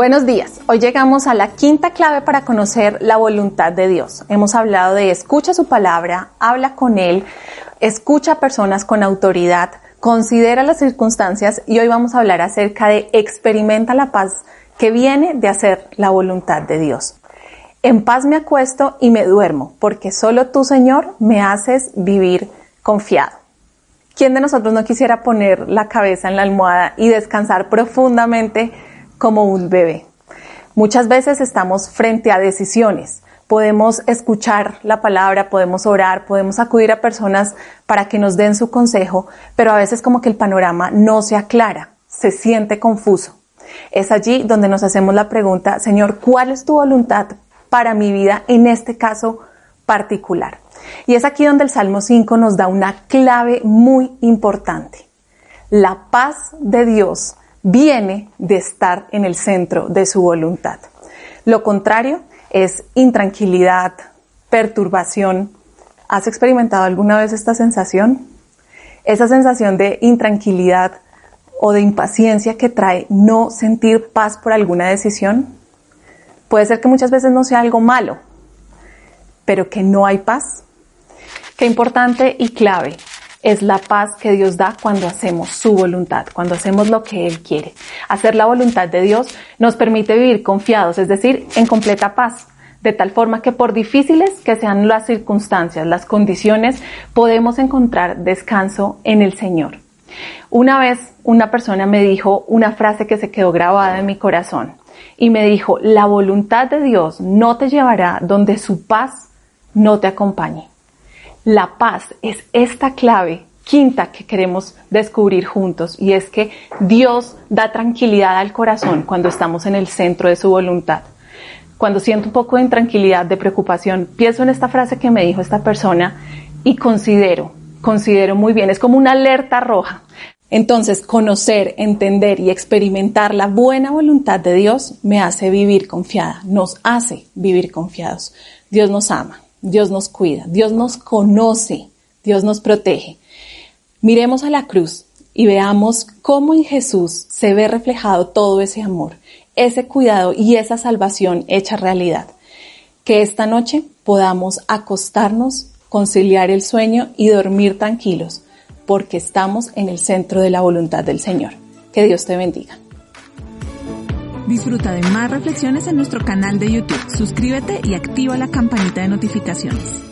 Buenos días. Hoy llegamos a la quinta clave para conocer la voluntad de Dios. Hemos hablado de escucha su palabra, habla con Él, escucha a personas con autoridad, considera las circunstancias y hoy vamos a hablar acerca de experimenta la paz que viene de hacer la voluntad de Dios. En paz me acuesto y me duermo, porque solo tú, Señor, me haces vivir confiado. ¿Quién de nosotros no quisiera poner la cabeza en la almohada y descansar profundamente como un bebé. Muchas veces estamos frente a decisiones. Podemos escuchar la palabra, podemos orar, podemos acudir a personas para que nos den su consejo, pero a veces como que el panorama no se aclara, se siente confuso. Es allí donde nos hacemos la pregunta, Señor, ¿cuál es tu voluntad para mi vida en este caso particular? Y es aquí donde el Salmo 5 nos da una clave muy importante. La paz de Dios viene de estar en el centro de su voluntad. Lo contrario es intranquilidad, perturbación. ¿Has experimentado alguna vez esta sensación? Esa sensación de intranquilidad o de impaciencia que trae no sentir paz por alguna decisión. Puede ser que muchas veces no sea algo malo, pero que no hay paz. Qué importante y clave es la paz que Dios da cuando hacemos su voluntad, cuando hacemos lo que Él quiere. Hacer la voluntad de Dios nos permite vivir confiados, es decir, en completa paz, de tal forma que por difíciles que sean las circunstancias, las condiciones, podemos encontrar descanso en el Señor. Una vez una persona me dijo una frase que se quedó grabada en mi corazón y me dijo, la voluntad de Dios no te llevará donde su paz no te acompañe. La paz es esta clave quinta que queremos descubrir juntos y es que Dios da tranquilidad al corazón cuando estamos en el centro de su voluntad. Cuando siento un poco de intranquilidad, de preocupación, pienso en esta frase que me dijo esta persona y considero, considero muy bien, es como una alerta roja. Entonces, conocer, entender y experimentar la buena voluntad de Dios me hace vivir confiada, nos hace vivir confiados. Dios nos ama. Dios nos cuida, Dios nos conoce, Dios nos protege. Miremos a la cruz y veamos cómo en Jesús se ve reflejado todo ese amor, ese cuidado y esa salvación hecha realidad. Que esta noche podamos acostarnos, conciliar el sueño y dormir tranquilos, porque estamos en el centro de la voluntad del Señor. Que Dios te bendiga. Disfruta de más reflexiones en nuestro canal de YouTube. Suscríbete y activa la campanita de notificaciones.